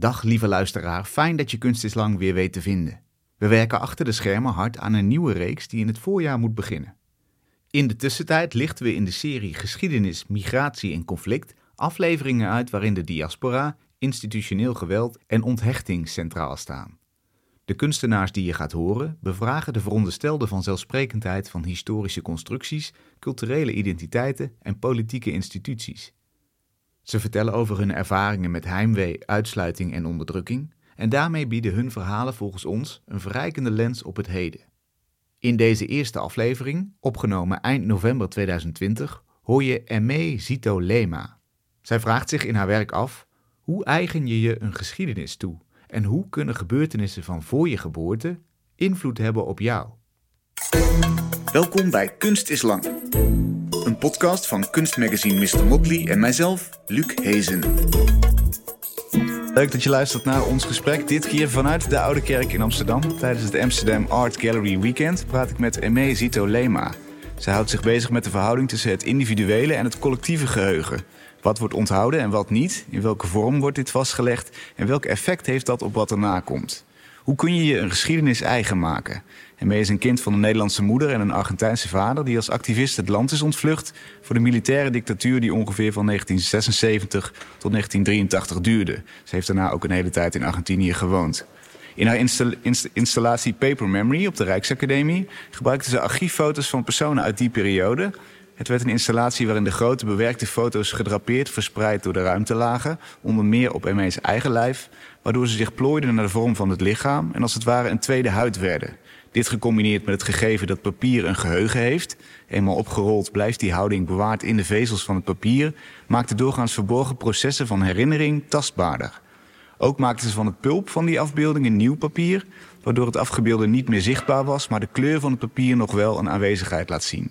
Dag lieve luisteraar, fijn dat je Kunst is Lang weer weet te vinden. We werken achter de schermen hard aan een nieuwe reeks die in het voorjaar moet beginnen. In de tussentijd lichten we in de serie Geschiedenis, Migratie en Conflict afleveringen uit waarin de diaspora, institutioneel geweld en onthechting centraal staan. De kunstenaars die je gaat horen bevragen de veronderstelde vanzelfsprekendheid van historische constructies, culturele identiteiten en politieke instituties. Ze vertellen over hun ervaringen met heimwee, uitsluiting en onderdrukking en daarmee bieden hun verhalen volgens ons een verrijkende lens op het heden. In deze eerste aflevering, opgenomen eind november 2020, hoor je Emme Zito Lema. Zij vraagt zich in haar werk af: hoe eigen je je een geschiedenis toe en hoe kunnen gebeurtenissen van voor je geboorte invloed hebben op jou? Welkom bij Kunst is Lang, een podcast van kunstmagazine Mr. Motley en mijzelf, Luc Hezen. Leuk dat je luistert naar ons gesprek. Dit keer vanuit de Oude Kerk in Amsterdam. Tijdens het Amsterdam Art Gallery Weekend praat ik met Emme Zito Lema. Zij houdt zich bezig met de verhouding tussen het individuele en het collectieve geheugen. Wat wordt onthouden en wat niet? In welke vorm wordt dit vastgelegd? En welk effect heeft dat op wat erna komt? Hoe kun je je een geschiedenis eigen maken? Emme is een kind van een Nederlandse moeder en een Argentijnse vader... die als activist het land is ontvlucht voor de militaire dictatuur... die ongeveer van 1976 tot 1983 duurde. Ze heeft daarna ook een hele tijd in Argentinië gewoond. In haar installatie Paper Memory op de Rijksacademie... gebruikte ze archieffoto's van personen uit die periode... Het werd een installatie waarin de grote bewerkte foto's gedrapeerd verspreid door de ruimte lagen, onder meer op Emme's eigen lijf, waardoor ze zich plooiden naar de vorm van het lichaam en als het ware een tweede huid werden. Dit gecombineerd met het gegeven dat papier een geheugen heeft, eenmaal opgerold blijft die houding bewaard in de vezels van het papier, maakte doorgaans verborgen processen van herinnering tastbaarder. Ook maakten ze van het pulp van die afbeelding een nieuw papier, waardoor het afgebeelde niet meer zichtbaar was, maar de kleur van het papier nog wel een aanwezigheid laat zien.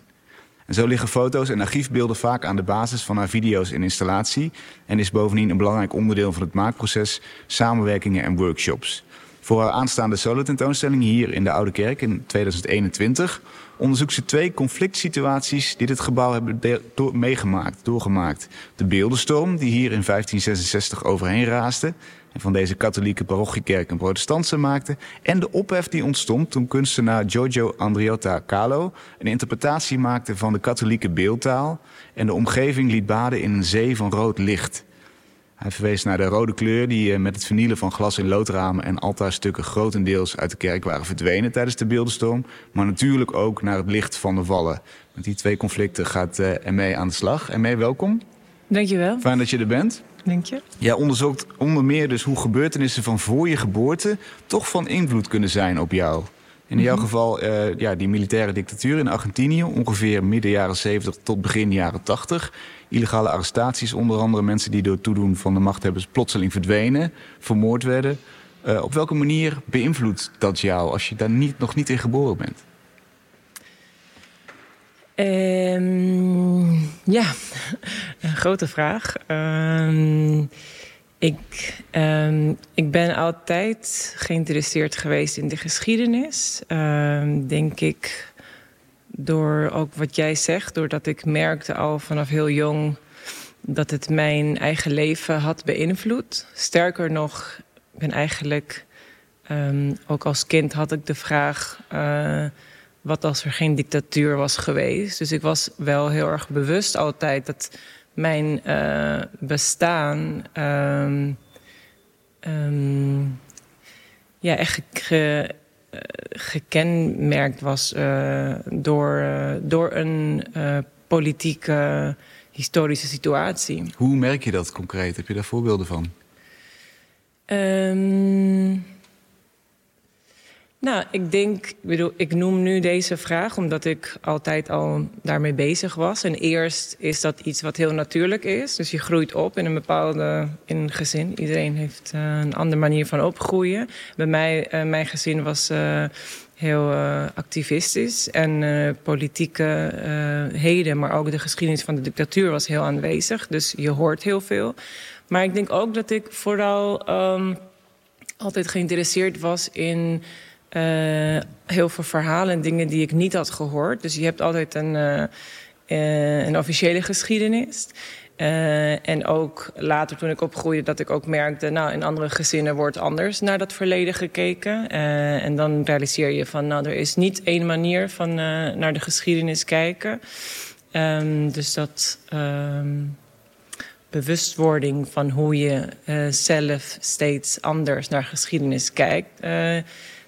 En zo liggen foto's en archiefbeelden vaak aan de basis van haar video's en installatie en is bovendien een belangrijk onderdeel van het maakproces, samenwerkingen en workshops. Voor haar aanstaande solo-tentoonstelling hier in de Oude Kerk in 2021 onderzoekt ze twee conflict-situaties die dit gebouw hebben meegemaakt, doorgemaakt. De beeldenstorm, die hier in 1566 overheen raasde en van deze katholieke parochiekerk een protestantse maakte, en de ophef die ontstond toen kunstenaar Giorgio Andriotta Calo een interpretatie maakte van de katholieke beeldtaal en de omgeving liet baden in een zee van rood licht. Hij verwees naar de rode kleur die eh, met het vernielen van glas- in loodramen en altaarstukken grotendeels uit de kerk waren verdwenen tijdens de beeldenstorm. Maar natuurlijk ook naar het licht van de vallen. Met die twee conflicten gaat uh, mee aan de slag. En mee welkom. Dankjewel. Fijn dat je er bent. Dank je. Jij onderzoekt onder meer dus hoe gebeurtenissen van voor je geboorte toch van invloed kunnen zijn op jou. In jouw mhm. geval uh, ja, die militaire dictatuur in Argentinië, ongeveer midden jaren 70 tot begin jaren 80 illegale arrestaties, onder andere mensen die door toedoen van de machthebbers plotseling verdwenen, vermoord werden. Uh, op welke manier beïnvloedt dat jou als je daar niet, nog niet in geboren bent? Um, ja, een grote vraag. Um, ik, um, ik ben altijd geïnteresseerd geweest in de geschiedenis. denk ik door ook wat jij zegt, doordat ik merkte al vanaf heel jong dat het mijn eigen leven had beïnvloed. Sterker nog, ik ben eigenlijk um, ook als kind had ik de vraag: uh, wat als er geen dictatuur was geweest? Dus ik was wel heel erg bewust altijd dat mijn uh, bestaan. Um, um, ja, echt eh, gekenmerkt was uh, door, uh, door een uh, politieke historische situatie. Hoe merk je dat concreet? Heb je daar voorbeelden van? Um, nou, ik denk, ik bedoel, ik noem nu deze vraag omdat ik altijd al daarmee bezig was. En eerst is dat iets wat heel natuurlijk is. Dus je groeit op in een bepaalde in een gezin. Iedereen heeft uh, een andere manier van opgroeien. Bij mij, uh, mijn gezin was uh, heel activistisch en politieke heden, maar ook de geschiedenis van de dictatuur was heel aanwezig. Dus je hoort heel veel. Maar ik denk ook dat ik vooral um, altijd geïnteresseerd was in uh, heel veel verhalen en dingen die ik niet had gehoord. Dus je hebt altijd een, uh, een officiële geschiedenis. En ook later toen ik opgroeide dat ik ook merkte... nou, in andere gezinnen wordt anders naar dat verleden gekeken. En dan realiseer je van, nou, er is niet één manier van naar de geschiedenis kijken. Um, dus dat um, bewustwording van hoe je zelf steeds anders naar geschiedenis kijkt...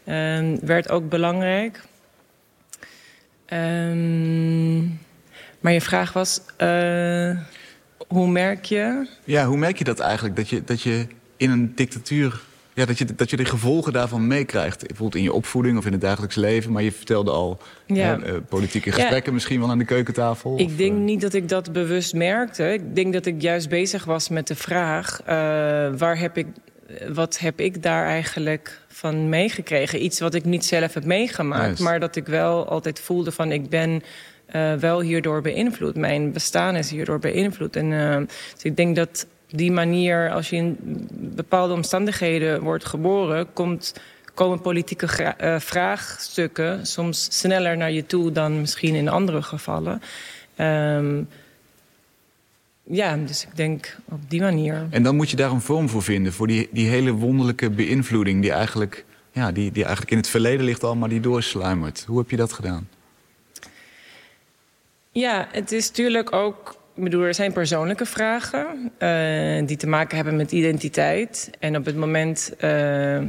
um, werd ook belangrijk. maar je vraag was hoe merk je? Ja, hoe merk je dat eigenlijk? Dat je, dat je in een dictatuur... Ja, dat, je, dat je de gevolgen daarvan meekrijgt. Bijvoorbeeld in je opvoeding of in het dagelijks leven. Maar je vertelde al ja. uh, politieke gesprekken ja. misschien wel aan de keukentafel. Ik of, denk uh... niet dat ik dat bewust merkte. Ik denk dat ik juist bezig was met de vraag... Uh, waar heb ik, wat heb ik daar eigenlijk van meegekregen? Iets wat ik niet zelf heb meegemaakt. Maar dat ik wel altijd voelde van ik ben uh, wel hierdoor beïnvloed. Mijn bestaan is hierdoor beïnvloed. En uh, dus ik denk dat die manier, als je in bepaalde omstandigheden wordt geboren, komt, komen politieke uh, vraagstukken soms sneller naar je toe dan misschien in andere gevallen. Um, ja, dus ik denk op die manier. En dan moet je daar een vorm voor vinden, voor die, die hele wonderlijke beïnvloeding die eigenlijk, ja, die, die eigenlijk in het verleden ligt al, maar die doorsluimert. Hoe heb je dat gedaan? Ja, het is natuurlijk ook. Ik bedoel, er zijn persoonlijke vragen uh, die te maken hebben met identiteit. En op het moment uh,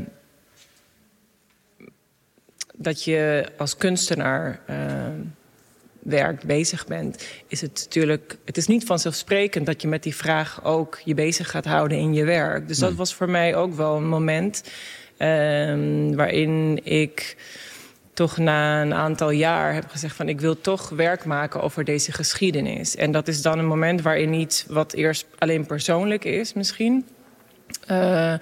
dat je als kunstenaar uh, werkt, bezig bent, is het natuurlijk. Het is niet vanzelfsprekend dat je met die vraag ook je bezig gaat houden in je werk. Dus nee. dat was voor mij ook wel een moment waarin ik toch na een aantal jaar heb gezegd van ik wil toch werk maken over deze geschiedenis. En dat is dan een moment waarin iets wat eerst alleen persoonlijk is misschien... Uh,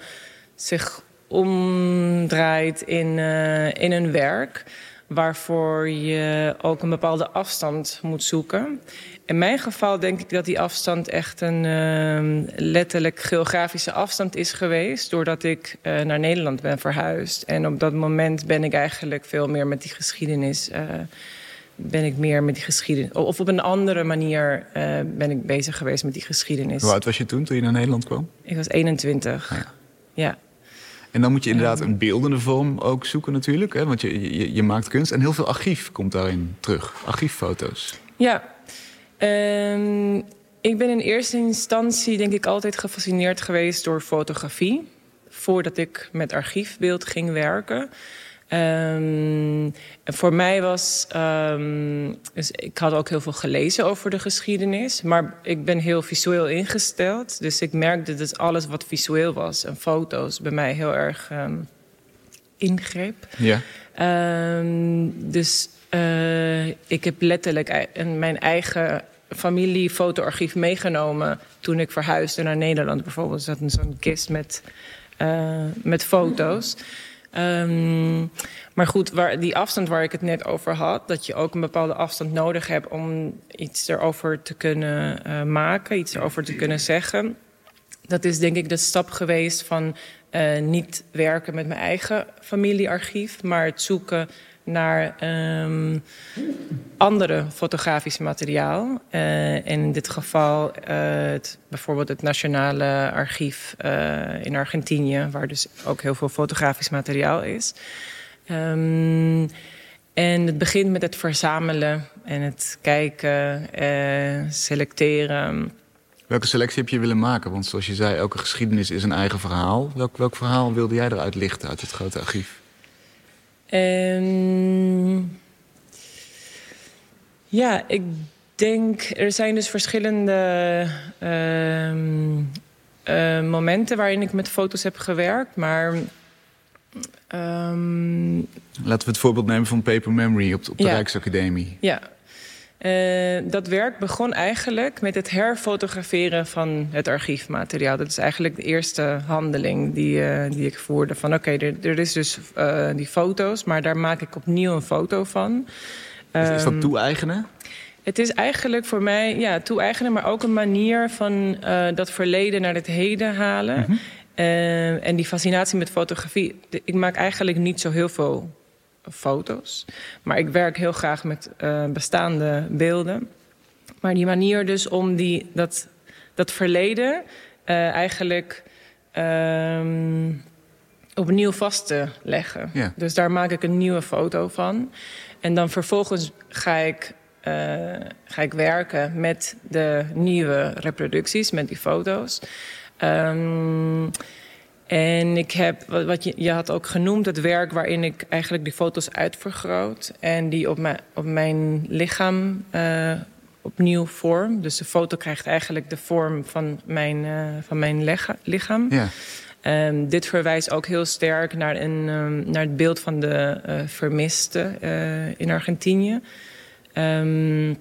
zich omdraait in, uh, in een werk waarvoor je ook een bepaalde afstand moet zoeken. In mijn geval denk ik dat die afstand echt een uh, letterlijk geografische afstand is geweest. Doordat ik uh, naar Nederland ben verhuisd. En op dat moment ben ik eigenlijk veel meer met die geschiedenis. Uh, ben ik meer met die geschiedenis. Of op een andere manier uh, ben ik bezig geweest met die geschiedenis. Hoe oud was je toen, toen je naar Nederland kwam? Ik was 21. Ja. ja. En dan moet je inderdaad een beeldende vorm ook zoeken natuurlijk. Hè? Want je, je, je maakt kunst en heel veel archief komt daarin terug. Archieffoto's. Ja, Um, ik ben in eerste instantie denk ik altijd gefascineerd geweest door fotografie. Voordat ik met archiefbeeld ging werken. Um, voor mij was... Um, dus ik had ook heel veel gelezen over de geschiedenis. Maar ik ben heel visueel ingesteld. Dus ik merkte dat alles wat visueel was en foto's... bij mij heel erg um, ingreep. Ja. dus uh, ik heb letterlijk mijn eigen familiefotoarchief meegenomen toen ik verhuisde naar Nederland. Bijvoorbeeld zat zo'n kist met, uh, met foto's. Um, maar goed, waar, die afstand waar ik het net over had... dat je ook een bepaalde afstand nodig hebt om iets erover te kunnen uh, maken... iets erover te kunnen zeggen. Dat is denk ik de stap geweest van uh, niet werken met mijn eigen familiearchief... maar het zoeken naar um, andere fotografisch materiaal. En in dit geval uh, het, bijvoorbeeld het Nationale Archief uh, in Argentinië... waar dus ook heel veel fotografisch materiaal is. Um, en het begint met het verzamelen en het kijken, selecteren... Welke selectie heb je willen maken? Want zoals je zei, elke geschiedenis is een eigen verhaal. Welk, welk verhaal wilde jij eruit lichten uit het grote archief? Um, ja, ik denk, er zijn dus verschillende um, uh, momenten waarin ik met foto's heb gewerkt, maar. Um, Laten we het voorbeeld nemen van Paper Memory op de, op de ja. Rijksacademie. Ja, Uh, dat werk begon eigenlijk met het herfotograferen van het archiefmateriaal. Dat is eigenlijk de eerste handeling die, uh, die ik voerde. Van oké, okay, er, er, is dus uh, die foto's, maar daar maak ik opnieuw een foto van. Is, is dat ehm, toe-eigenen? Het is eigenlijk voor mij ja, toe-eigenen, maar ook een manier van dat verleden naar het heden halen. Mm -hmm. en die fascinatie met fotografie. Ik maak eigenlijk niet zo heel veel foto's. Maar ik werk heel graag met uh, bestaande beelden. Maar die manier dus om die, dat, dat verleden eigenlijk ehm, opnieuw vast te leggen. Dus daar maak ik een nieuwe foto van. En dan vervolgens ga ik, ga ik werken met de nieuwe reproducties, met die foto's. Um, en ik heb, wat je, je had ook genoemd, het werk waarin ik eigenlijk die foto's uitvergroot. En die op, mijn op mijn lichaam uh, opnieuw vorm. Dus de foto krijgt eigenlijk de vorm van mijn, uh, van mijn lichaam. Ja. Um, dit verwijst ook heel sterk naar, een, um, naar het beeld van de uh, vermiste in Argentinië. Um,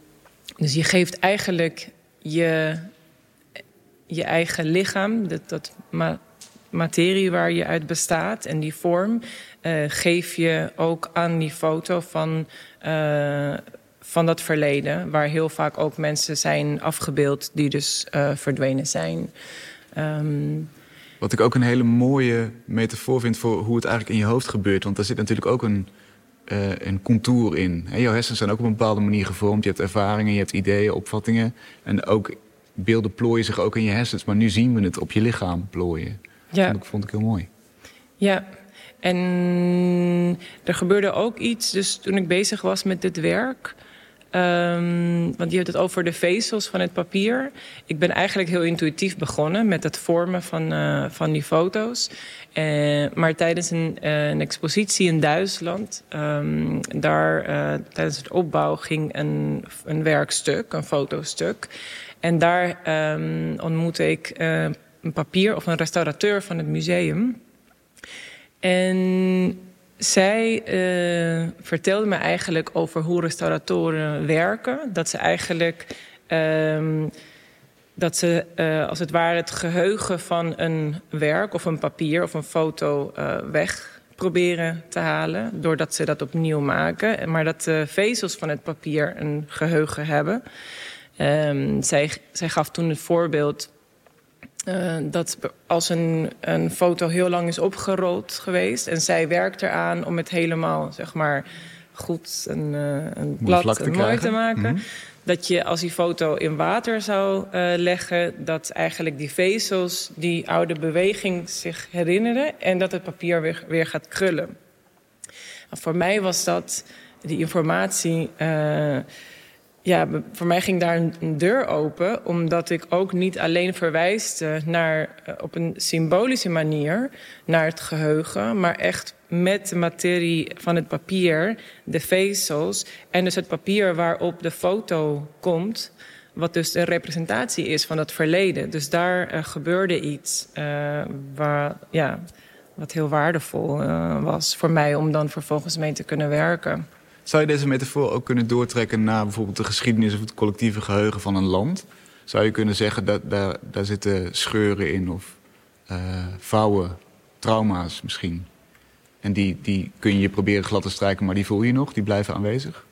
dus je geeft eigenlijk je, je eigen lichaam, dat, dat materie waar je uit bestaat en die vorm, uh, geef je ook aan die foto van, uh, van dat verleden. Waar heel vaak ook mensen zijn afgebeeld die dus uh, verdwenen zijn. Um... Wat ik ook een hele mooie metafoor vind voor hoe het eigenlijk in je hoofd gebeurt. Want daar zit natuurlijk ook een, een contour in. Jouw hersens zijn ook op een bepaalde manier gevormd. Je hebt ervaringen, je hebt ideeën, opvattingen. En ook beelden plooien zich ook in je hersens. Maar nu zien we het op je lichaam plooien. Ja. Dat vond ik heel mooi. Ja, en er gebeurde ook iets, dus toen ik bezig was met dit werk... Um, want je hebt het over de vezels van het papier. Ik ben eigenlijk heel intuïtief begonnen met het vormen van, uh, van die foto's. Uh, maar tijdens een, uh, een, expositie in Duitsland, um, daar tijdens het opbouw ging een, een werkstuk, een fotostuk. En daar um, ontmoette ik een papier of een restaurateur van het museum. En zij uh, vertelde me eigenlijk over hoe restauratoren werken. Dat ze eigenlijk uh, dat ze uh, als het ware het geheugen van een werk of een papier of een foto uh, weg proberen te halen. Doordat ze dat opnieuw maken. Maar dat de vezels van het papier een geheugen hebben. Um, zij, zij gaf toen het voorbeeld uh, dat als een, een foto heel lang is opgerold geweest... en zij werkt eraan om het helemaal, zeg maar, goed en, uh, en plat en mooi te maken... Mm -hmm. dat je als die foto in water zou uh, leggen... dat eigenlijk die vezels die oude beweging zich herinneren... en dat het papier weer, weer gaat krullen. voor mij was dat die informatie ja, voor mij ging daar een deur open, omdat ik ook niet alleen verwijste naar eh, op een symbolische manier naar het geheugen, maar echt met de materie van het papier, de vezels en dus het papier waarop de foto komt, wat dus een representatie is van het verleden. Dus daar uh, gebeurde iets uh, waar, ja, wat heel waardevol was voor mij om dan vervolgens mee te kunnen werken. Zou je deze metafoor ook kunnen doortrekken naar bijvoorbeeld de geschiedenis of het collectieve geheugen van een land? Zou je kunnen zeggen dat daar, daar zitten scheuren in of uh, vouwen, trauma's misschien? En die, die kun je proberen glad te strijken, maar die voel je nog, die blijven aanwezig?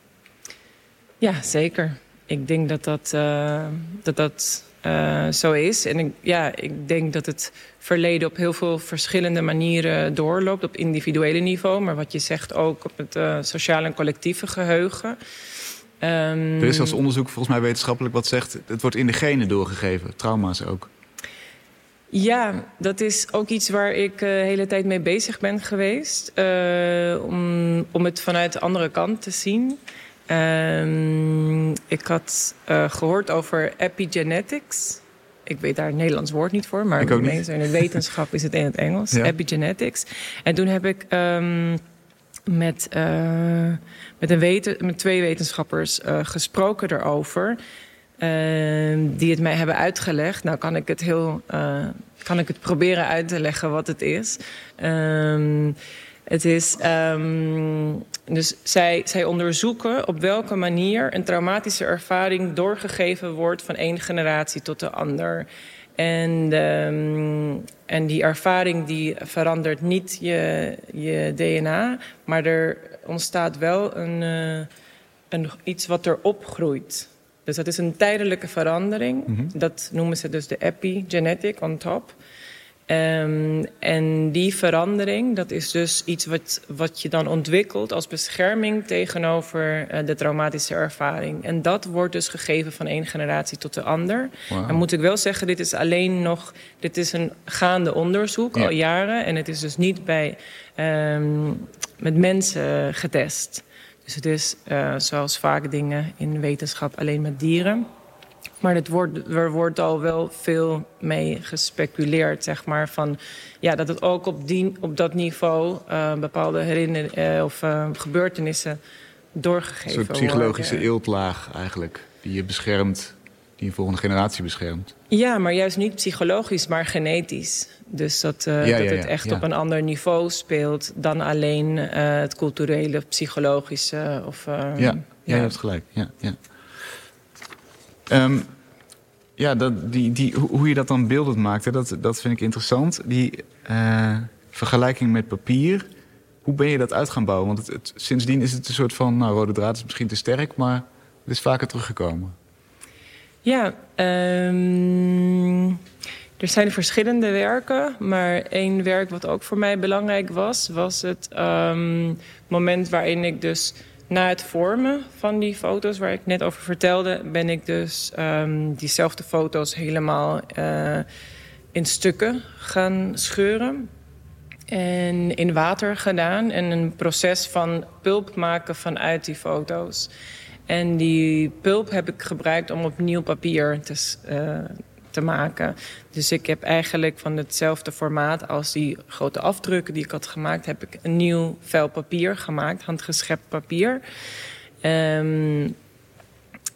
Ja, zeker. Ik denk dat dat, uh, dat, dat uh, zo is. En ik, ja, ik denk dat het verleden op heel veel verschillende manieren doorloopt. Op individuele niveau, maar wat je zegt ook op het uh, sociale en collectieve geheugen. Um, er is zelfs onderzoek, volgens mij wetenschappelijk, wat zegt... het wordt in de genen doorgegeven, trauma's ook. Ja, dat is ook iets waar ik uh, de hele tijd mee bezig ben geweest. Om, om het vanuit de andere kant te zien. Um, ik had uh, gehoord over epigenetics. Ik weet daar het Nederlands woord niet voor, maar in de wetenschap is het in het Engels. Ja. Epigenetics. En toen heb ik um, met, uh, met, een weten, met twee wetenschappers uh, gesproken erover. die het mij hebben uitgelegd. Nou kan ik het heel kan ik het proberen uit te leggen wat het is. Um, het is, um, dus zij, zij onderzoeken op welke manier een traumatische ervaring doorgegeven wordt van één generatie tot de ander. En, um, en die ervaring die verandert niet je, je DNA, maar er ontstaat wel een, uh, een, iets wat erop groeit. Dus dat is een tijdelijke verandering. Mm -hmm. Dat noemen ze dus de epigenetic on top. Ehm, en die verandering, dat is dus iets wat, wat je dan ontwikkelt als bescherming tegenover uh, de traumatische ervaring. En dat wordt dus gegeven van één generatie tot de ander. Wow. Dan moet ik wel zeggen, dit is alleen nog, dit is een gaande onderzoek ja. al jaren. En het is dus niet bij, um, met mensen getest. Dus het is uh, zoals vaak dingen in wetenschap alleen met dieren. Maar het wordt, er wordt al wel veel mee gespeculeerd, zeg maar. Van, ja, dat het ook op, die, op dat niveau uh, bepaalde herinneringen uh, of uh, gebeurtenissen doorgegeven worden. Een soort psychologische worden. eeltlaag eigenlijk, die je beschermt, die een volgende generatie beschermt. Ja, maar juist niet psychologisch, maar genetisch. Dus dat, ja, dat ja, het echt op een ander niveau speelt dan alleen het culturele, psychologische. Of, ja, ja, je hebt gelijk. Ja, ja. Um, ja, dat, die, die, hoe je dat dan beeldend maakt, hè, dat, dat vind ik interessant. Die uh, vergelijking met papier, hoe ben je dat uit gaan bouwen? Want het, sindsdien is het een soort van, nou, rode draad is misschien te sterk, maar het is vaker teruggekomen. Ja, um, er zijn verschillende werken, maar één werk wat ook voor mij belangrijk was, was het um, moment waarin ik dus na het vormen van die foto's waar ik net over vertelde, ben ik dus um, diezelfde foto's helemaal uh, in stukken gaan scheuren. En in water gedaan en een proces van pulp maken vanuit die foto's. En die pulp heb ik gebruikt om op nieuw papier te, uh, maken. Dus ik heb eigenlijk van hetzelfde formaat als die grote afdrukken die ik had gemaakt, heb ik een nieuw vel papier gemaakt, handgeschept papier. Um,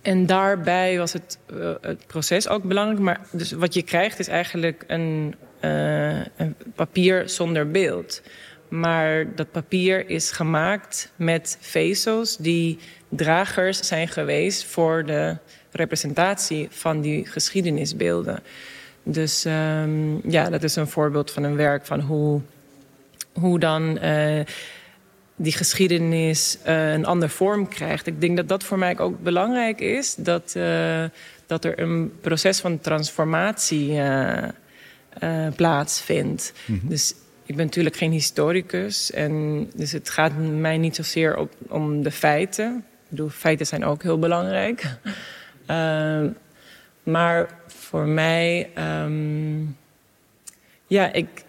en daarbij was het, uh, het, proces ook belangrijk. Maar dus wat je krijgt is eigenlijk een, uh, een papier zonder beeld. Maar dat papier is gemaakt met vezels die dragers zijn geweest voor de representatie van die geschiedenisbeelden. Dus um, ja, dat is een voorbeeld van een werk van hoe, hoe dan uh, die geschiedenis uh, een andere vorm krijgt. Ik denk dat dat voor mij ook belangrijk is. Dat, uh, dat er een proces van transformatie plaatsvindt. Mm -hmm. Dus ik ben natuurlijk geen historicus. En dus het gaat mij niet zozeer op, om de feiten. Ik bedoel, feiten zijn ook heel belangrijk. Uh, maar voor mij, um, ja, ik,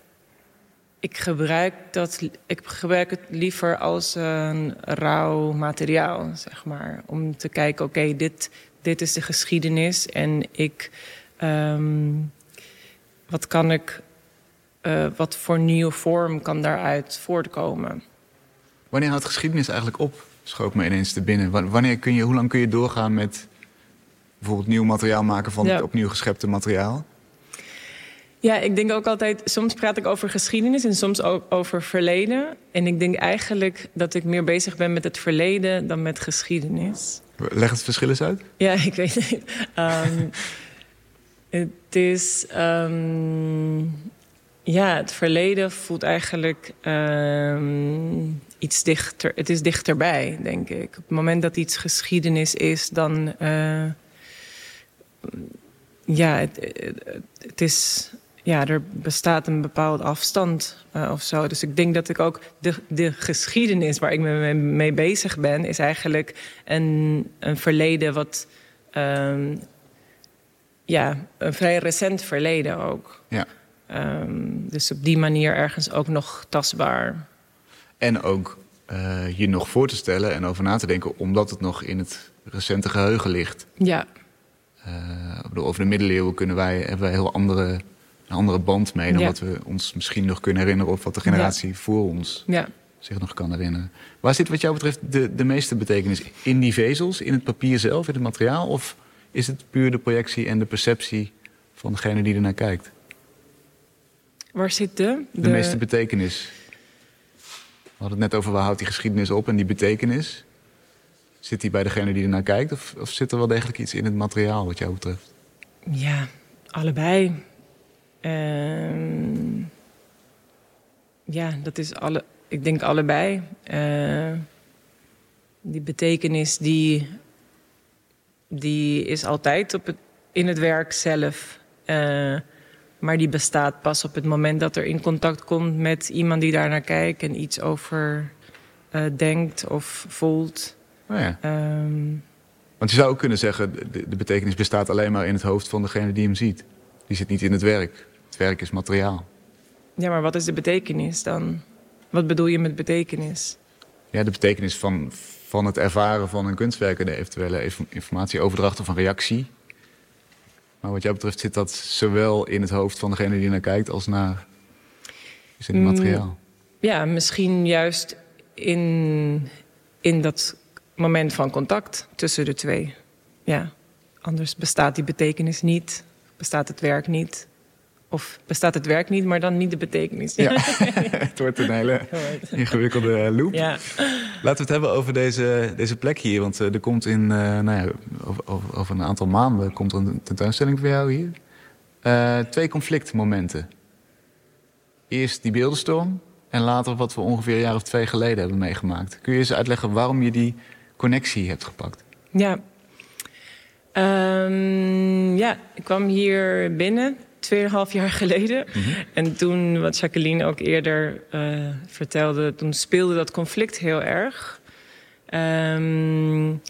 ik, gebruik dat, ik gebruik het liever als een rauw materiaal, zeg maar. Om te kijken, oké, dit, dit is de geschiedenis en ik, um, wat kan ik, uh, wat voor nieuwe vorm kan daaruit voortkomen? Wanneer houdt geschiedenis eigenlijk op? Schoot me ineens te binnen. Wanneer kun je, hoe lang kun je doorgaan met bijvoorbeeld nieuw materiaal maken van ja. opnieuw geschepte materiaal? Ja, ik denk ook altijd, soms praat ik over geschiedenis en soms ook over verleden. En ik denk eigenlijk dat ik meer bezig ben met het verleden dan met geschiedenis. Leg het verschil eens uit. Ja, ik weet het. Um, het is. Um, ja, het verleden voelt eigenlijk um, iets dichter. Het is dichterbij, denk ik. Op het moment dat iets geschiedenis is, dan. Uh, ja, het, het, is, ja, er bestaat een bepaalde afstand uh, of zo. Dus ik denk dat ik ook de, de geschiedenis waar ik mee, mee bezig ben, is eigenlijk een, een verleden wat. Um, ja, een vrij recent verleden ook. Ja. Um, dus op die manier ergens ook nog tastbaar. En ook uh, je nog voor te stellen en over na te denken, omdat het nog in het recente geheugen ligt. Ja. Uh, over de middeleeuwen kunnen wij, hebben wij een heel andere, een andere band mee... dan ja. wat we ons misschien nog kunnen herinneren... of wat de generatie ja. voor ons ja. zich nog kan herinneren. Waar zit wat jou betreft de, de meeste betekenis? In die vezels, in het papier zelf, in het materiaal... of is het puur de projectie en de perceptie van degene die ernaar kijkt? Waar zit de? De, de meeste betekenis. We hadden het net over waar houdt die geschiedenis op en die betekenis... Zit die bij degene die ernaar kijkt? Of, of zit er wel degelijk iets in het materiaal wat jou betreft? Ja, allebei. Uh, ja, dat is alle. Ik denk allebei. Uh, die betekenis die, die is altijd op het, in het werk zelf. Uh, Maar die bestaat pas op het moment dat er in contact komt met iemand die daar naar kijkt en iets over uh, denkt of voelt. Oh ja. Um, Want je zou ook kunnen zeggen, de, de, betekenis bestaat alleen maar in het hoofd van degene die hem ziet. Die zit niet in het werk. Het werk is materiaal. Ja, maar wat is de betekenis dan? Wat bedoel je met betekenis? Ja, de betekenis van, van het ervaren van een kunstwerk en de eventuele informatieoverdracht of een reactie. Maar wat jou betreft zit dat zowel in het hoofd van degene die naar kijkt als naar is in het mm, materiaal. Ja, misschien juist in, in dat moment van contact tussen de twee. Ja, anders bestaat die betekenis niet, bestaat het werk niet. Of bestaat het werk niet, maar dan niet de betekenis. Ja, het wordt een hele ingewikkelde loop. Ja. Laten we het hebben over deze, deze plek hier. Want eh, er komt in, uh, nou ja, over, over, een aantal maanden komt er een tentoonstelling voor jou hier. Uh, twee conflictmomenten. Eerst die beeldenstorm en later wat we ongeveer een jaar of twee geleden hebben meegemaakt. Kun je eens uitleggen waarom je die connectie hebt gepakt? Ja, um, ja ik kwam hier binnen tweeënhalf jaar geleden. Mhm. En toen, wat Jacqueline ook eerder uh, vertelde, toen speelde dat conflict heel erg. Um,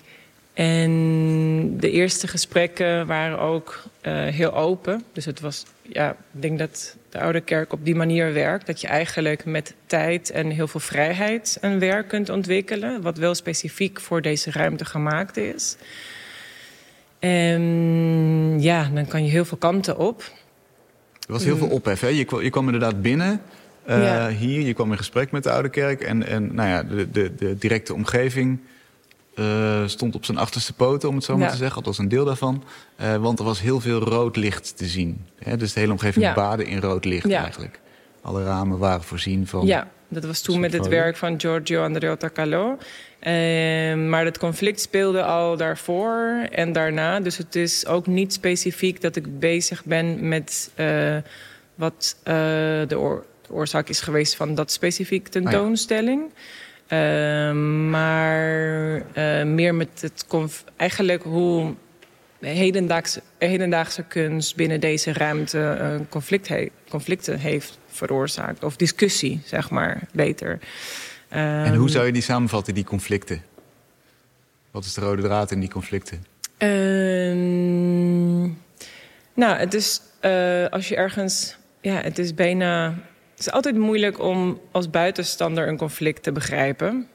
en de eerste gesprekken waren ook uh, heel open. Dus het was, ja, ik denk dat de Oude Kerk op die manier werkt. Dat je eigenlijk met tijd en heel veel vrijheid een werk kunt ontwikkelen. Wat wel specifiek voor deze ruimte gemaakt is. En ja, dan kan je heel veel kanten op. Er was heel veel mm. ophef. Hè? Je, kwam, je kwam inderdaad binnen uh, hier. Je kwam in gesprek met de Oude Kerk. En, en nou ja, de, de, de directe omgeving uh, stond op zijn achterste poten, om het zo maar te zeggen. Althans een deel daarvan. Uh, want er was heel veel rood licht te zien. Hè? Dus de hele omgeving ja. baden in rood licht eigenlijk. Alle ramen waren voorzien van... Dat was toen met het werk van Giorgio Andreotta Calò. Uh, maar het conflict speelde al daarvoor en daarna. Dus het is ook niet specifiek dat ik bezig ben met uh, wat uh, de, oor de, oorzaak is geweest van dat specifiek tentoonstelling. Ah, ja. maar meer met het eigenlijk hoe hedendaagse, hedendaagse kunst binnen deze ruimte conflict he conflicten heeft veroorzaakt. Of discussie, zeg maar, beter. en hoe ehm, zou je die samenvatten, die conflicten? Wat is de rode draad in die conflicten? Um, nou, het is uh, als je ergens... Ja, het is bijna... Het is altijd moeilijk om als buitenstander een conflict te begrijpen.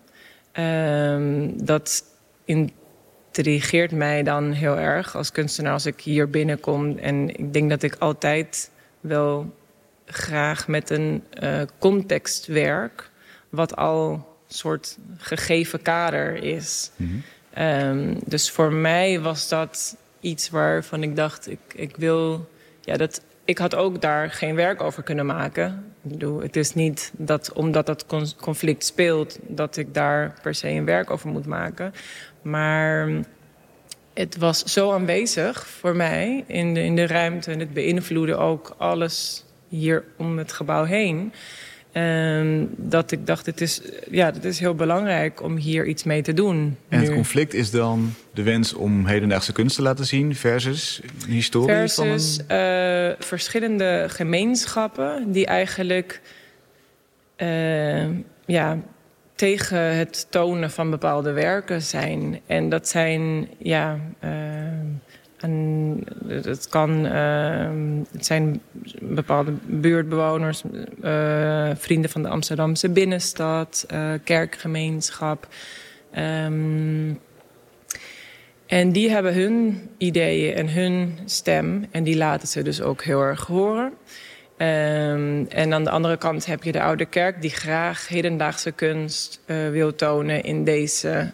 Um, dat intrigeert mij dan heel erg als kunstenaar als ik hier binnenkom. En ik denk dat ik altijd wel graag met een uh, context werk... wat al een soort gegeven kader is. Mm -hmm. um, dus voor mij was dat iets waarvan ik dacht... ik, ik wil... Ja, dat, ik had ook daar geen werk over kunnen maken. Ik bedoel, het is niet dat omdat dat conflict speelt... dat ik daar per se een werk over moet maken. Maar het was zo aanwezig voor mij in de, in de ruimte... en het beïnvloedde ook alles hier om het gebouw heen. Um, dat ik dacht, het is, ja, het is heel belangrijk om hier iets mee te doen. En het conflict is dan de wens om hedendaagse kunst te laten zien... versus historie versus, van een... uh, verschillende gemeenschappen die eigenlijk... Uh, ja, tegen het tonen van bepaalde werken zijn. En dat zijn ja, uh, en het, kan, uh, het zijn bepaalde buurtbewoners, uh, vrienden van de Amsterdamse binnenstad, uh, kerkgemeenschap. Um, en die hebben hun ideeën en hun stem en die laten ze dus ook heel erg horen. Um, en aan de andere kant heb je de Oude Kerk die graag hedendaagse kunst wil tonen in deze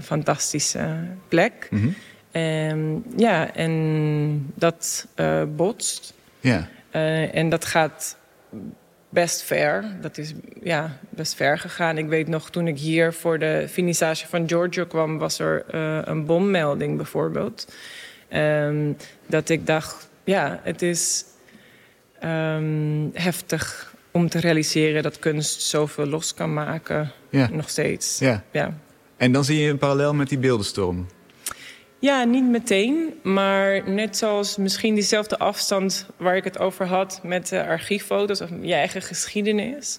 fantastische plek. Mm. Um, ja, en dat uh, botst. Ja. Uh, en dat gaat best ver. Dat is ja, best ver gegaan. Ik weet nog, toen ik hier voor de finissage van Giorgio kwam... was er uh, een bommelding bijvoorbeeld. Um, dat ik dacht, ja, het is um, heftig om te realiseren... dat kunst zoveel los kan maken, ja. nog steeds. Ja. ja. En dan zie je een parallel met die beeldenstorm. Ja, niet meteen, maar net zoals misschien diezelfde afstand waar ik het over had met de archieffoto's of je eigen geschiedenis,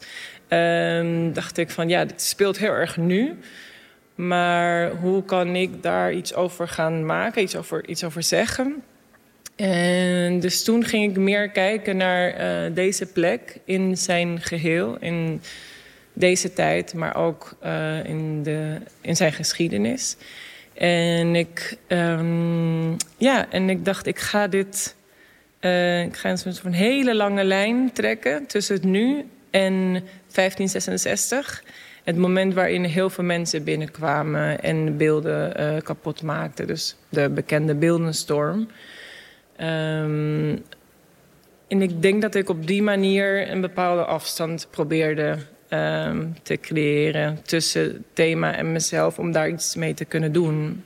um, dacht ik van ja, dit speelt heel erg nu. Maar hoe kan ik daar iets over gaan maken, iets over, iets over zeggen? En dus toen ging ik meer kijken naar uh, deze plek in zijn geheel, in deze tijd, maar ook uh, in, de, in zijn geschiedenis. En ik, um, ja, en ik dacht, ik ga dit. Uh, ik ga een soort hele lange lijn trekken tussen het nu en 1566. Het moment waarin heel veel mensen binnenkwamen en beelden uh, kapot maakten. Dus de bekende beeldenstorm. Um, en ik denk dat ik op die manier een bepaalde afstand probeerde um, te creëren tussen thema en mezelf om daar iets mee te kunnen doen.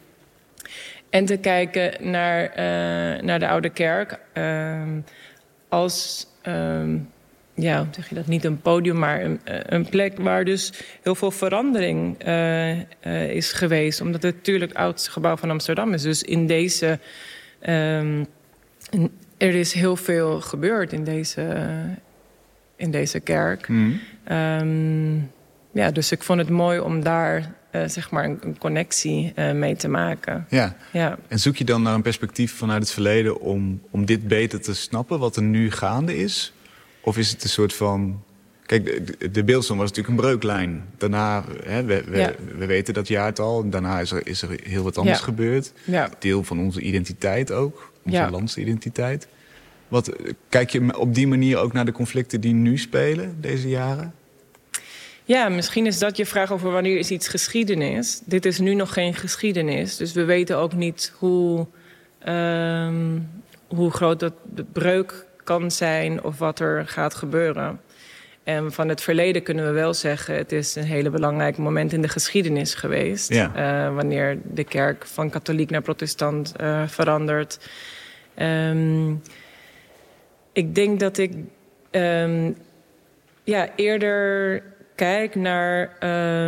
En te kijken naar, uh, naar de Oude Kerk um, als, um, ja, zeg je dat, niet een podium, maar een, een plek waar dus heel veel verandering uh, is geweest. Omdat het natuurlijk het oudste gebouw van Amsterdam is. Dus in deze, er is heel veel gebeurd in deze, in deze kerk. Mm. Um, ja, dus ik vond het mooi om daar uh, zeg maar een, een connectie uh, mee te maken. Ja. ja. En zoek je dan naar een perspectief vanuit het verleden om, om dit beter te snappen, wat er nu gaande is? Of is het een soort van. Kijk, de, de beeldstorm was natuurlijk een breuklijn. Daarna, hè, we, we, ja. we, weten dat jaartal. Daarna is er, is er heel wat anders ja. gebeurd. Ja. Deel van onze identiteit ook, onze ja. landsidentiteit. Wat, kijk je op die manier ook naar de conflicten die nu spelen, deze jaren? Ja, misschien is dat je vraag over wanneer is iets geschiedenis. Dit is nu nog geen geschiedenis. Dus we weten ook niet hoe, um, hoe groot dat de breuk kan zijn of wat er gaat gebeuren. En van het verleden kunnen we wel zeggen... het is een hele belangrijk moment in de geschiedenis geweest. Ja. Uh, wanneer de kerk van katholiek naar protestant uh, verandert. Um, ik denk dat ik um, ja, eerder kijk naar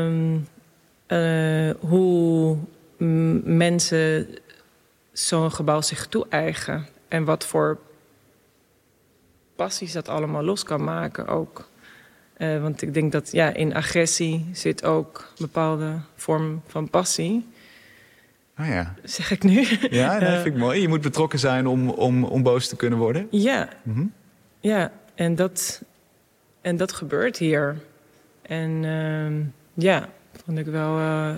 um, uh, hoe mensen zo'n gebouw zich toe-eigen. En wat voor passies dat allemaal los kan maken ook. Uh, want ik denk dat ja, in agressie zit ook een bepaalde vorm van passie. Ah ja. Zeg ik nu. Ja, dat vind ik mooi. Je moet betrokken zijn om, om, om boos te kunnen worden. Ja, mm -hmm. ja en, dat, en dat gebeurt hier. En uh, ja, vond ik wel uh,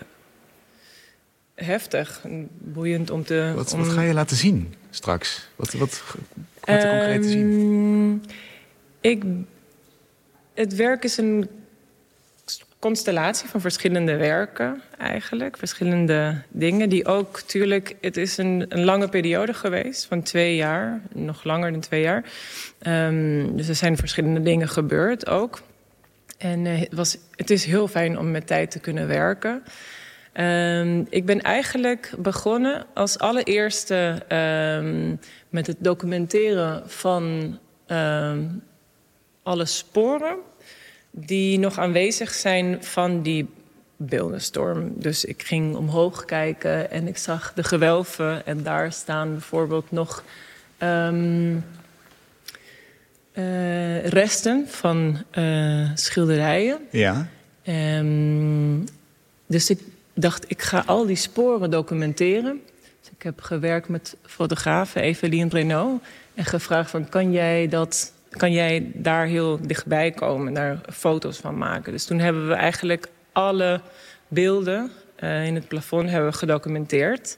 heftig en boeiend om te... Wat, om... wat ga je laten zien straks? Wat, wat gaat er um, concreet te zien? Ehm, ik, het werk is een constellatie van verschillende werken eigenlijk. Verschillende dingen die ook, tuurlijk, het is een, een lange periode geweest van twee jaar. Nog langer dan twee jaar. Um, dus er zijn verschillende dingen gebeurd ook. En uh, het, was, het is heel fijn om met tijd te kunnen werken. Um, ik ben eigenlijk begonnen als allereerste um, met het documenteren van alle sporen die nog aanwezig zijn van die beeldenstorm. Dus ik ging omhoog kijken en ik zag de gewelven. En daar staan bijvoorbeeld nog um, uh, resten van uh, schilderijen. Ja. Um, dus ik dacht, ik ga al die sporen documenteren. Dus ik heb gewerkt met fotografe Eveline Renault en gevraagd van, kan jij dat kan jij daar heel dichtbij komen en daar foto's van maken. Dus toen hebben we eigenlijk alle beelden uh, in het plafond hebben we gedocumenteerd.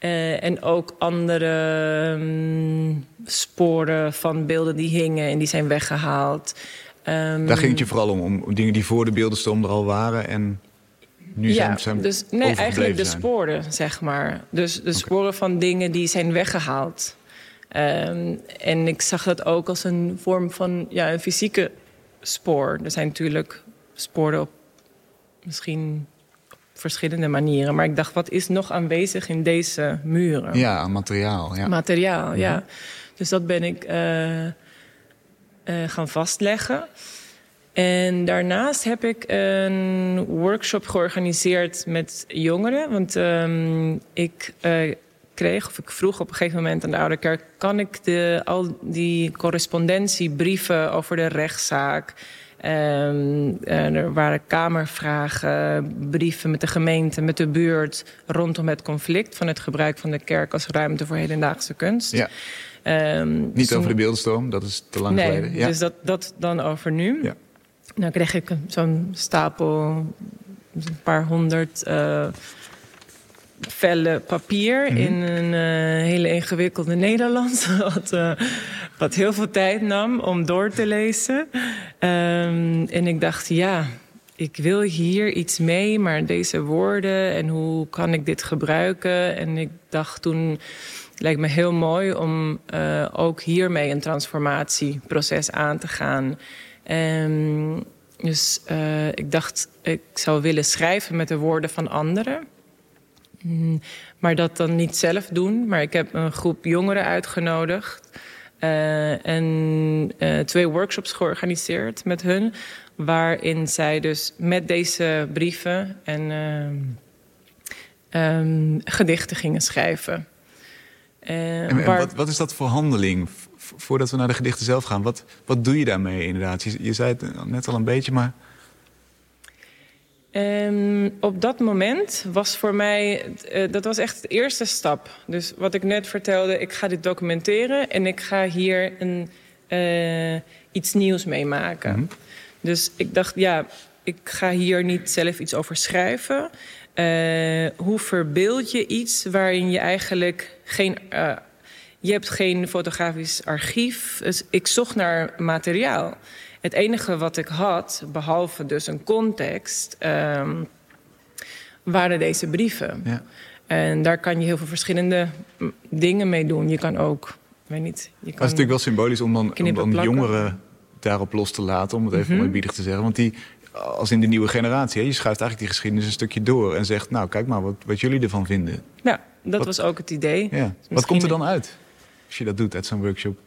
Uh, en ook andere um, sporen van beelden die hingen en die zijn weggehaald. Um, Daar ging het je vooral om, om dingen die voor de beeldenstorm er al waren en nu ja, zijn, zijn dus nee, eigenlijk de sporen, zeg maar. Dus de sporen van dingen die zijn weggehaald. Um, en ik zag dat ook als een vorm van ja, een fysieke spoor. Er zijn natuurlijk sporen op misschien op verschillende manieren. Maar ik dacht, wat is nog aanwezig in deze muren? Ja, materiaal. Ja. Materiaal, ja. ja. Dus dat ben ik uh, uh, gaan vastleggen. En daarnaast heb ik een workshop georganiseerd met jongeren. Want um, ik uh, kreeg, of ik vroeg op een gegeven moment aan de Oude Kerk: kan ik de, al die correspondentiebrieven over de rechtszaak. Um, er waren kamervragen, brieven met de gemeente, met de buurt rondom het conflict van het gebruik van de kerk als ruimte voor hedendaagse kunst. Ja. Um, Niet dus over de beeldenstorm, dat is te lang nee, geleden. Ja. Dus dat, dat dan over nu. Ja. Nou kreeg ik zo'n stapel, een paar honderd uh, vellen papier mm -hmm. in een uh, hele ingewikkelde Nederlands. Wat, uh, wat heel veel tijd nam om door te lezen. Um, en ik dacht, ja, ik wil hier iets mee, maar deze woorden en hoe kan ik dit gebruiken? En ik dacht toen, lijkt me heel mooi om uh, ook hiermee een transformatieproces aan te gaan. Um, dus ik dacht, ik zou willen schrijven met de woorden van anderen. Mm, maar dat dan niet zelf doen. Maar ik heb een groep jongeren uitgenodigd. Uh, en uh, twee workshops georganiseerd met hun. Waarin zij dus met deze brieven en um, gedichten gingen schrijven. en, en waar... wat, wat, is dat voor handeling? Voordat we naar de gedichten zelf gaan, wat, wat doe je daarmee inderdaad? Je, je zei het net al een beetje, maar. Um, op dat moment was voor mij, uh, dat was echt de eerste stap. Dus wat ik net vertelde, ik ga dit documenteren en ik ga hier een, uh, iets nieuws meemaken. Mm -hmm. Dus ik dacht, ja, ik ga hier niet zelf iets over schrijven. Uh, hoe verbeeld je iets waarin je eigenlijk geen. je hebt geen fotografisch archief. Dus ik zocht naar materiaal. Het enige wat ik had, behalve dus een context, um, waren deze brieven. Ja. En daar kan je heel veel verschillende dingen mee doen. Je kan ook, weet niet... Je kan dat is natuurlijk wel symbolisch om dan, om dan jongeren daarop los te laten, om het even mm -hmm. mooi te zeggen. Want die, als in de nieuwe generatie, hè, je schuift eigenlijk die geschiedenis een stukje door en zegt, nou kijk maar wat, wat jullie ervan vinden. Ja, dat wat, was ook het idee. Ja. Wat komt er dan uit als je dat doet uit zo'n workshop?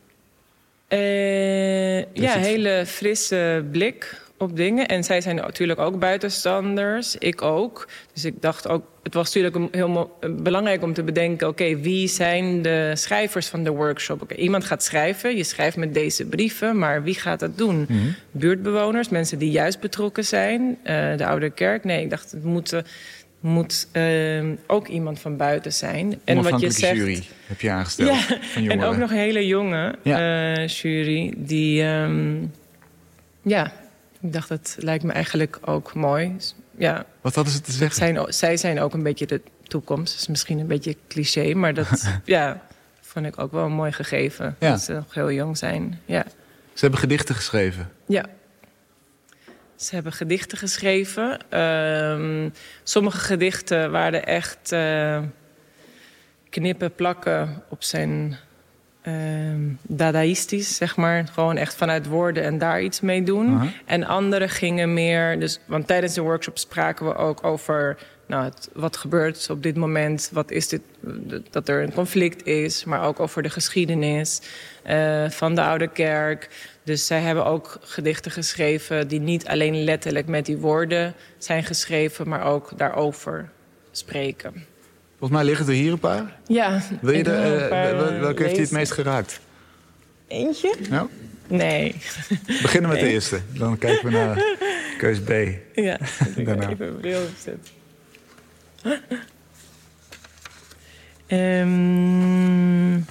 Uh, ja, het... hele frisse blik op dingen. En zij zijn natuurlijk ook buitenstanders. Ik ook. Dus ik dacht ook, het was natuurlijk heel belangrijk om te bedenken: oké, okay, wie zijn de schrijvers van de workshop? Okay, iemand gaat schrijven, je schrijft met deze brieven, maar wie gaat dat doen? Mm -hmm. Buurtbewoners, mensen die juist betrokken zijn, uh, de oude kerk. Nee, ik dacht, het moeten moet uh, ook iemand van buiten zijn. En wat je zegt. jury heb je aangesteld. Ja, van en ook nog een hele jonge ja. uh, jury. Die, um, ja, ik dacht, dat lijkt me eigenlijk ook mooi. Ja. Wat hadden ze te zeggen? Zijn, zij zijn ook een beetje de toekomst. Dat is misschien een beetje cliché, maar dat ja, vond ik ook wel een mooi gegeven. Ja. Dat ze nog heel jong zijn. Ja. Ze hebben gedichten geschreven. Ja. Ze hebben gedichten geschreven. Uh, sommige gedichten waren echt uh, knippen, plakken op zijn uh, dadaïstisch, zeg maar. Gewoon echt vanuit woorden en daar iets mee doen. Uh -huh. En andere gingen meer... Dus, want tijdens de workshop spraken we ook over... Nou, het, wat gebeurt op dit moment? Wat is dit? Dat er een conflict is, maar ook over de geschiedenis uh, van de Oude Kerk. Dus zij hebben ook gedichten geschreven die niet alleen letterlijk met die woorden zijn geschreven, maar ook daarover spreken. Volgens mij liggen er hier een paar. Ja. Wil je de, uh, welke heeft je het meest geraakt? Eentje? Ja. Nee. We beginnen met nee. de eerste. Dan kijken we naar keus B. Ja, ik even een bril opzetten. Um,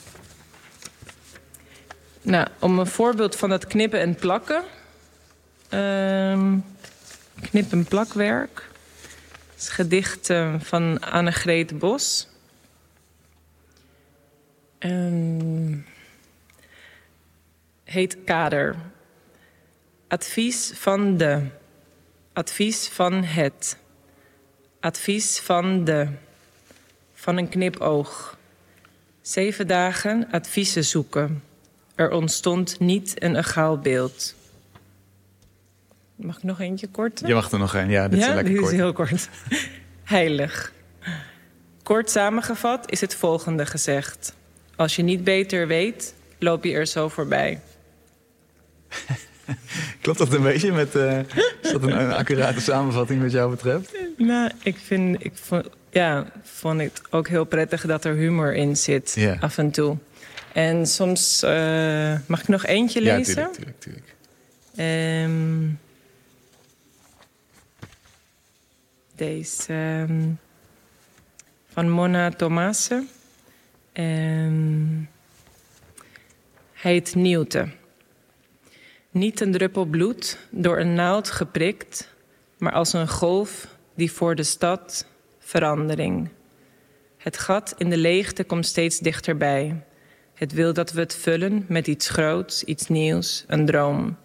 nou, om een voorbeeld van dat knippen en plakken. Um, knip- en plakwerk. Het gedicht uh, van Annegreet Bos. Um, heet Kader. Advies van de. Advies van het. Advies van de. Van een knipoog. Zeven dagen adviezen zoeken. Er ontstond niet een egaal beeld. Mag ik nog eentje kort? Je mag er nog een, ja. Dit ja, is lekker dit kort. is heel kort. Heilig. Kort samengevat is het volgende gezegd. Als je niet beter weet, loop je er zo voorbij. Klopt dat een beetje met... Uh, is dat een, een, accurate samenvatting wat jou betreft? Nou, ik vind... Ik vond, ja, vond ik ook heel prettig dat er humor in zit Ja. af en toe. En soms eh, mag ik nog eentje Ja, lezen. tuurlijk, tuurlijk, tuurlijk. Ehm, ehm, van Mona Tomase. Ehm, heet Nieuwte. Niet een druppel bloed, door een naald geprikt, maar als een golf die voor de stad verandering. Het gat in de leegte komt steeds dichterbij. Het wil dat we het vullen met iets groots, iets nieuws, een droom.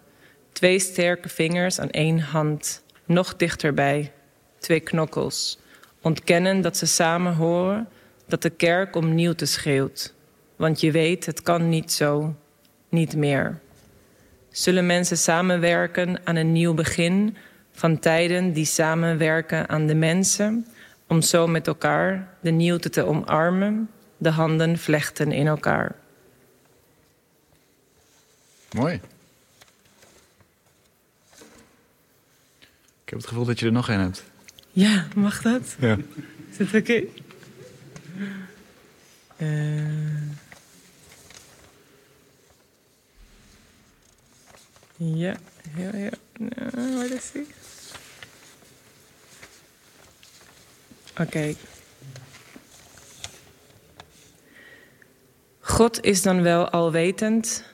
Twee sterke vingers aan één hand, nog dichterbij. Twee knokkels. Ontkennen dat ze samen horen, dat de kerk om nieuwte schreeuwt. Want je weet, het kan niet zo, niet meer. Zullen mensen samenwerken aan een nieuw begin van tijden die samenwerken aan de mensen, om zo met elkaar de nieuwte te omarmen, de handen vlechten in elkaar. Mooi. Ik heb het gevoel dat je er nog een hebt. Ja, mag dat? Ja. Is het oké? Eh. ja, heel, heel. Nou, waar is die? Oké. God is dan wel alwetend,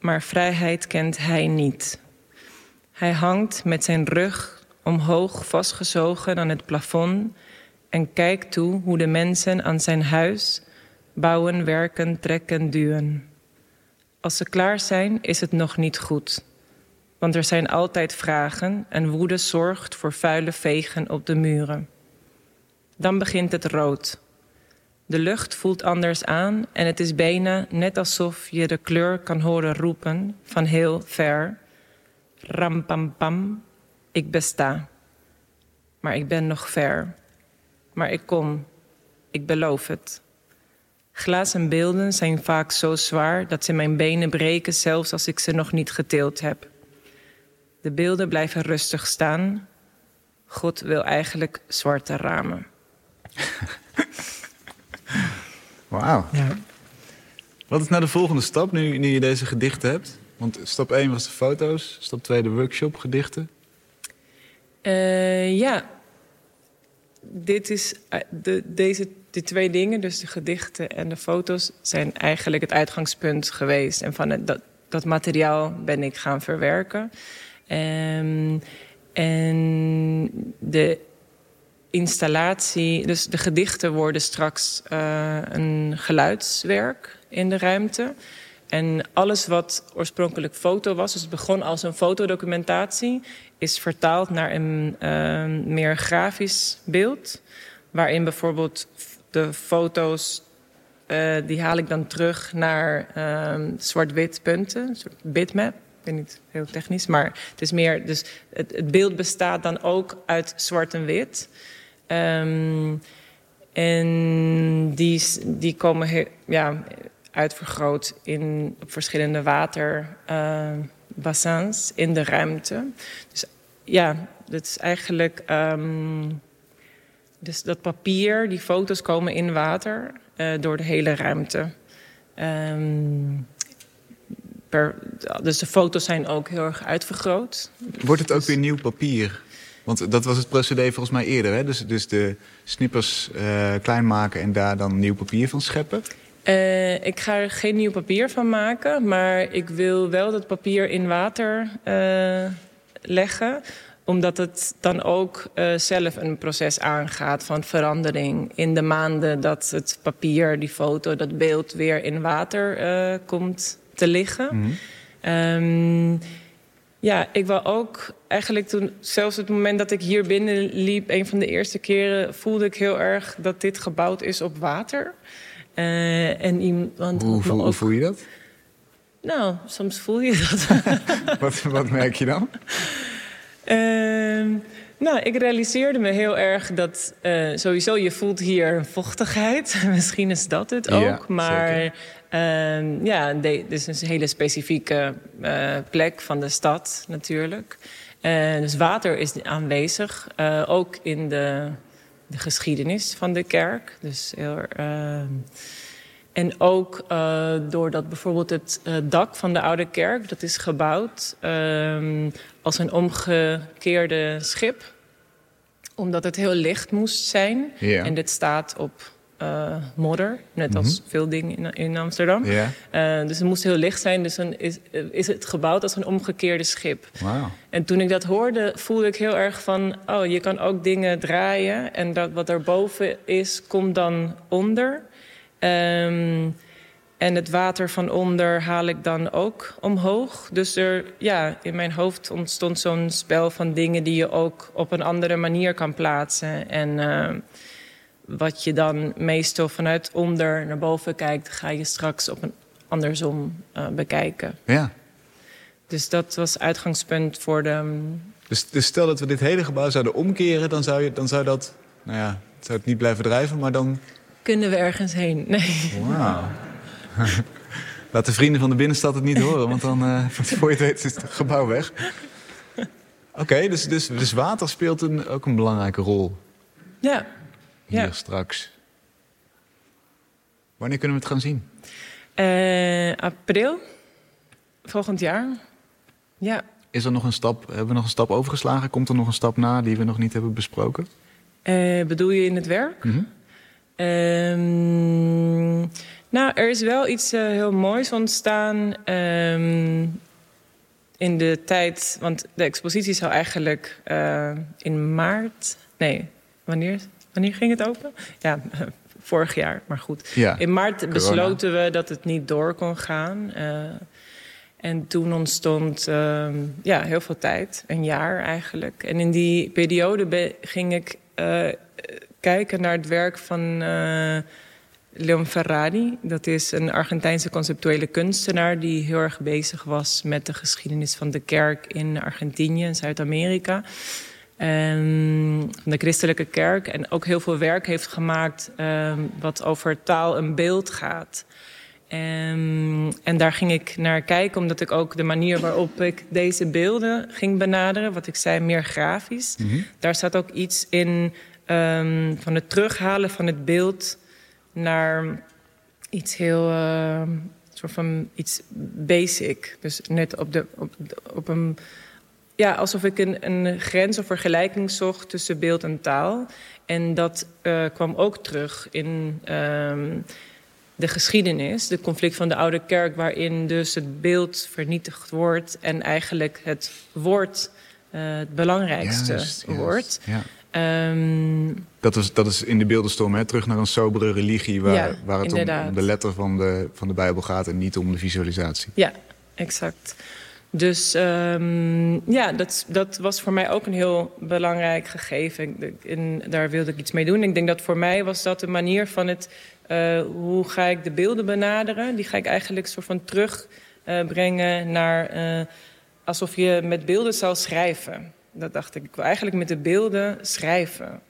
maar vrijheid kent hij niet. Hij hangt met zijn rug omhoog vastgezogen aan het plafond en kijkt toe hoe de mensen aan zijn huis bouwen, werken, trekken, duwen. Als ze klaar zijn, is het nog niet goed. Want er zijn altijd vragen en woede zorgt voor vuile vegen op de muren. Dan begint het rood. De lucht voelt anders aan en het is bijna net alsof je de kleur kan horen roepen van heel ver. Ram pam pam, ik besta. Maar ik ben nog ver. Maar ik kom, ik beloof het. Glazen beelden zijn vaak zo zwaar dat ze mijn benen breken, zelfs als ik ze nog niet geteeld heb. De beelden blijven rustig staan. God wil eigenlijk zwarte ramen. Wauw. Ja. Wat is nou de volgende stap nu, nu je deze gedichten hebt? Want stap 1 was de foto's, stap 2 de workshop gedichten. Eh, ja, dit is, eh, de, deze die twee dingen, dus de gedichten en de foto's, zijn eigenlijk het uitgangspunt geweest. En van het, dat, dat materiaal ben ik gaan verwerken. Ehm, en de installatie, dus de gedichten worden straks eh, een geluidswerk in de ruimte. En alles wat oorspronkelijk foto was, dus het begon als een fotodocumentatie, is vertaald naar een uh, meer grafisch beeld. Waarin bijvoorbeeld de foto's, uh, die haal ik dan terug naar uh, zwart-wit punten, een soort bitmap. Ik ben niet heel technisch, maar het is meer. Dus het, beeld bestaat dan ook uit zwart en wit. Um, en die, die komen ja, uitvergroot in, op verschillende waterbassins uh, in de ruimte. Dus ja, dat is eigenlijk. Um, dus dat papier, die foto's komen in water uh, door de hele ruimte. Um, per, dus de foto's zijn ook heel erg uitvergroot. Wordt het ook weer nieuw papier? Want dat was het procedé volgens mij eerder. Hè? Dus, dus de snippers uh, klein maken en daar dan nieuw papier van scheppen? Uh, ik ga er geen nieuw papier van maken. Maar ik wil wel dat papier in water uh, leggen omdat het dan ook uh, zelf een proces aangaat van verandering. In de maanden dat het papier, die foto, dat beeld weer in water uh, komt te liggen. Mm -hmm. um, ja, ik wil ook eigenlijk toen, zelfs het moment dat ik hier binnen liep, een van de eerste keren, voelde ik heel erg dat dit gebouwd is op water. Uh, en iemand, hoe, voel, ook... hoe voel je dat? Nou, soms voel je dat. wat, wat merk je dan? Uh, nou, ik realiseerde me heel erg dat uh, sowieso je voelt hier vochtigheid. Misschien is dat het ook. Ja, maar uh, ja, dit is een hele specifieke uh, plek van de stad natuurlijk. dus water is aanwezig. ook in de de geschiedenis van de kerk. Dus heel, ehm, en ook uh, doordat bijvoorbeeld het uh, dak van de oude kerk... dat is gebouwd ehm, als een omgekeerde schip. Omdat het heel licht moest zijn. Ja. En dit staat op uh, modder, net als Mhm. veel dingen in, in Amsterdam. Uh, dus het moest heel licht zijn, dus dan is, is het gebouwd als een omgekeerde schip. En toen ik dat hoorde, voelde ik heel erg van... oh, je kan ook dingen draaien en dat wat erboven is, komt dan onder. Ehm, en het water van onder haal ik dan ook omhoog. Dus er, ja, in mijn hoofd ontstond zo'n spel van dingen... die je ook op een andere manier kan plaatsen. En uh, wat je dan meestal vanuit onder naar boven kijkt... ga je straks op een andersom uh, bekijken. Ja. Dus dat was uitgangspunt voor de... Dus, dus stel dat we dit hele gebouw zouden omkeren... dan zou, je, dan zou dat, nou ja, zou het niet blijven drijven, maar dan... Kunnen we ergens heen? Nee. Wauw. Laat de vrienden van de binnenstad het niet horen, want dan, uh, voor je het weet, is het gebouw weg. Oké, okay, dus, dus, dus water speelt een, ook een belangrijke rol. Ja. Hier ja. straks. Wanneer kunnen we het gaan zien? Uh, april. Volgend jaar. Ja. Is er nog een stap, hebben we nog een stap overgeslagen? Komt er nog een stap na die we nog niet hebben besproken? Uh, bedoel je in het werk? Mm -hmm. um, nou, er is wel iets uh, heel moois ontstaan um, in de tijd. Want de expositie zou eigenlijk uh, in maart. Nee, wanneer, wanneer ging het open? Ja, vorig jaar, maar goed. Ja, in maart corona. besloten we dat het niet door kon gaan. Uh, en toen ontstond uh, ja, heel veel tijd, een jaar eigenlijk. En in die periode ging ik uh, kijken naar het werk van uh, Leon Ferrari. Dat is een Argentijnse conceptuele kunstenaar die heel erg bezig was met de geschiedenis van de kerk in Argentinië en Zuid-Amerika. Um, de christelijke kerk. En ook heel veel werk heeft gemaakt um, wat over taal en beeld gaat. Um, en daar ging ik naar kijken, omdat ik ook de manier waarop ik deze beelden ging benaderen, wat ik zei, meer grafisch. Mm -hmm. Daar staat ook iets in van het terughalen van het beeld naar iets heel, uh, soort van iets basic. Dus net op, de, op, op een, ja, alsof ik een, een grens of vergelijking zocht tussen beeld en taal. En dat uh, kwam ook terug in um, de geschiedenis, de conflict van de oude kerk, waarin dus het beeld vernietigd wordt en eigenlijk het woord uh, het belangrijkste juist, wordt. Ja. Um, dat, is, dat is in de beeldenstorm, hè? terug naar een sobere religie waar, ja, waar het om, om de letter van de, van de Bijbel gaat en niet om de visualisatie. Ja, exact. Dus um, ja, dat, dat was voor mij ook een heel belangrijk gegeven. En daar wilde ik iets mee doen. Ik denk dat voor mij was dat de manier van het... Uh, hoe ga ik de beelden benaderen? Die ga ik eigenlijk soort van terugbrengen uh, naar... Uh, alsof je met beelden zou schrijven. Dat dacht ik. Ik wil eigenlijk met de beelden schrijven.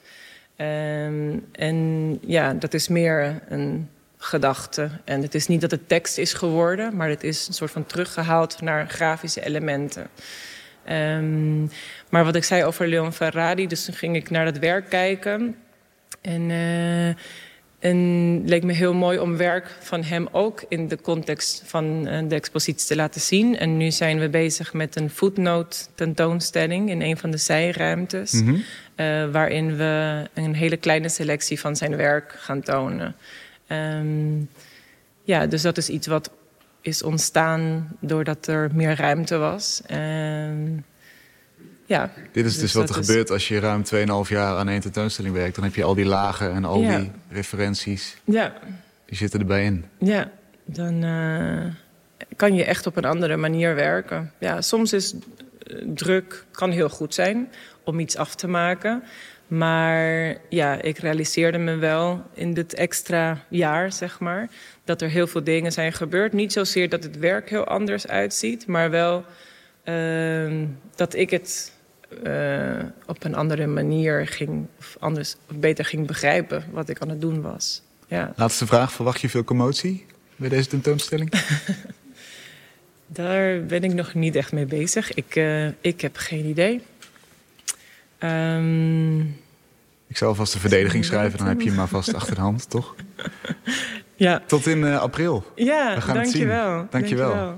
Um, en ja, dat is meer een gedachte. En het is niet dat het tekst is geworden, maar het is een soort van teruggehaald naar grafische elementen. Um, maar wat ik zei over Leon Ferrari, dus toen ging ik naar dat werk kijken. En, uh, en leek me heel mooi om werk van hem ook in de context van uh, de expositie te laten zien. En nu zijn we bezig met een footnote tentoonstelling in een van de zijruimtes. Mm -hmm. uh, waarin we een hele kleine selectie van zijn werk gaan tonen. Um, ja, dus dat is iets wat is ontstaan doordat er meer ruimte was. Um, ja, Dit is dus, dus wat er is... gebeurt als je ruim 2,5 jaar aan één tentoonstelling werkt. Dan heb je al die lagen en al ja. die referenties. Ja. Die zitten erbij in. Ja, dan uh, kan je echt op een andere manier werken. Ja, soms is druk kan heel goed zijn om iets af te maken. Maar ja, ik realiseerde me wel in dit extra jaar, zeg maar, dat er heel veel dingen zijn gebeurd. Niet zozeer dat het werk heel anders uitziet, maar wel uh, dat ik het uh, op een andere manier ging, of anders, of beter ging begrijpen wat ik aan het doen was. Ja. Laatste vraag, verwacht je veel commotie bij deze tentoonstelling? Daar ben ik nog niet echt mee bezig. Ik, uh, ik heb geen idee. Um, Ik zal vast de verdediging schrijven, dan heb je hem maar vast achter de hand, toch? Ja. Tot in april. Ja, We gaan het zien. Dankjewel. dankjewel.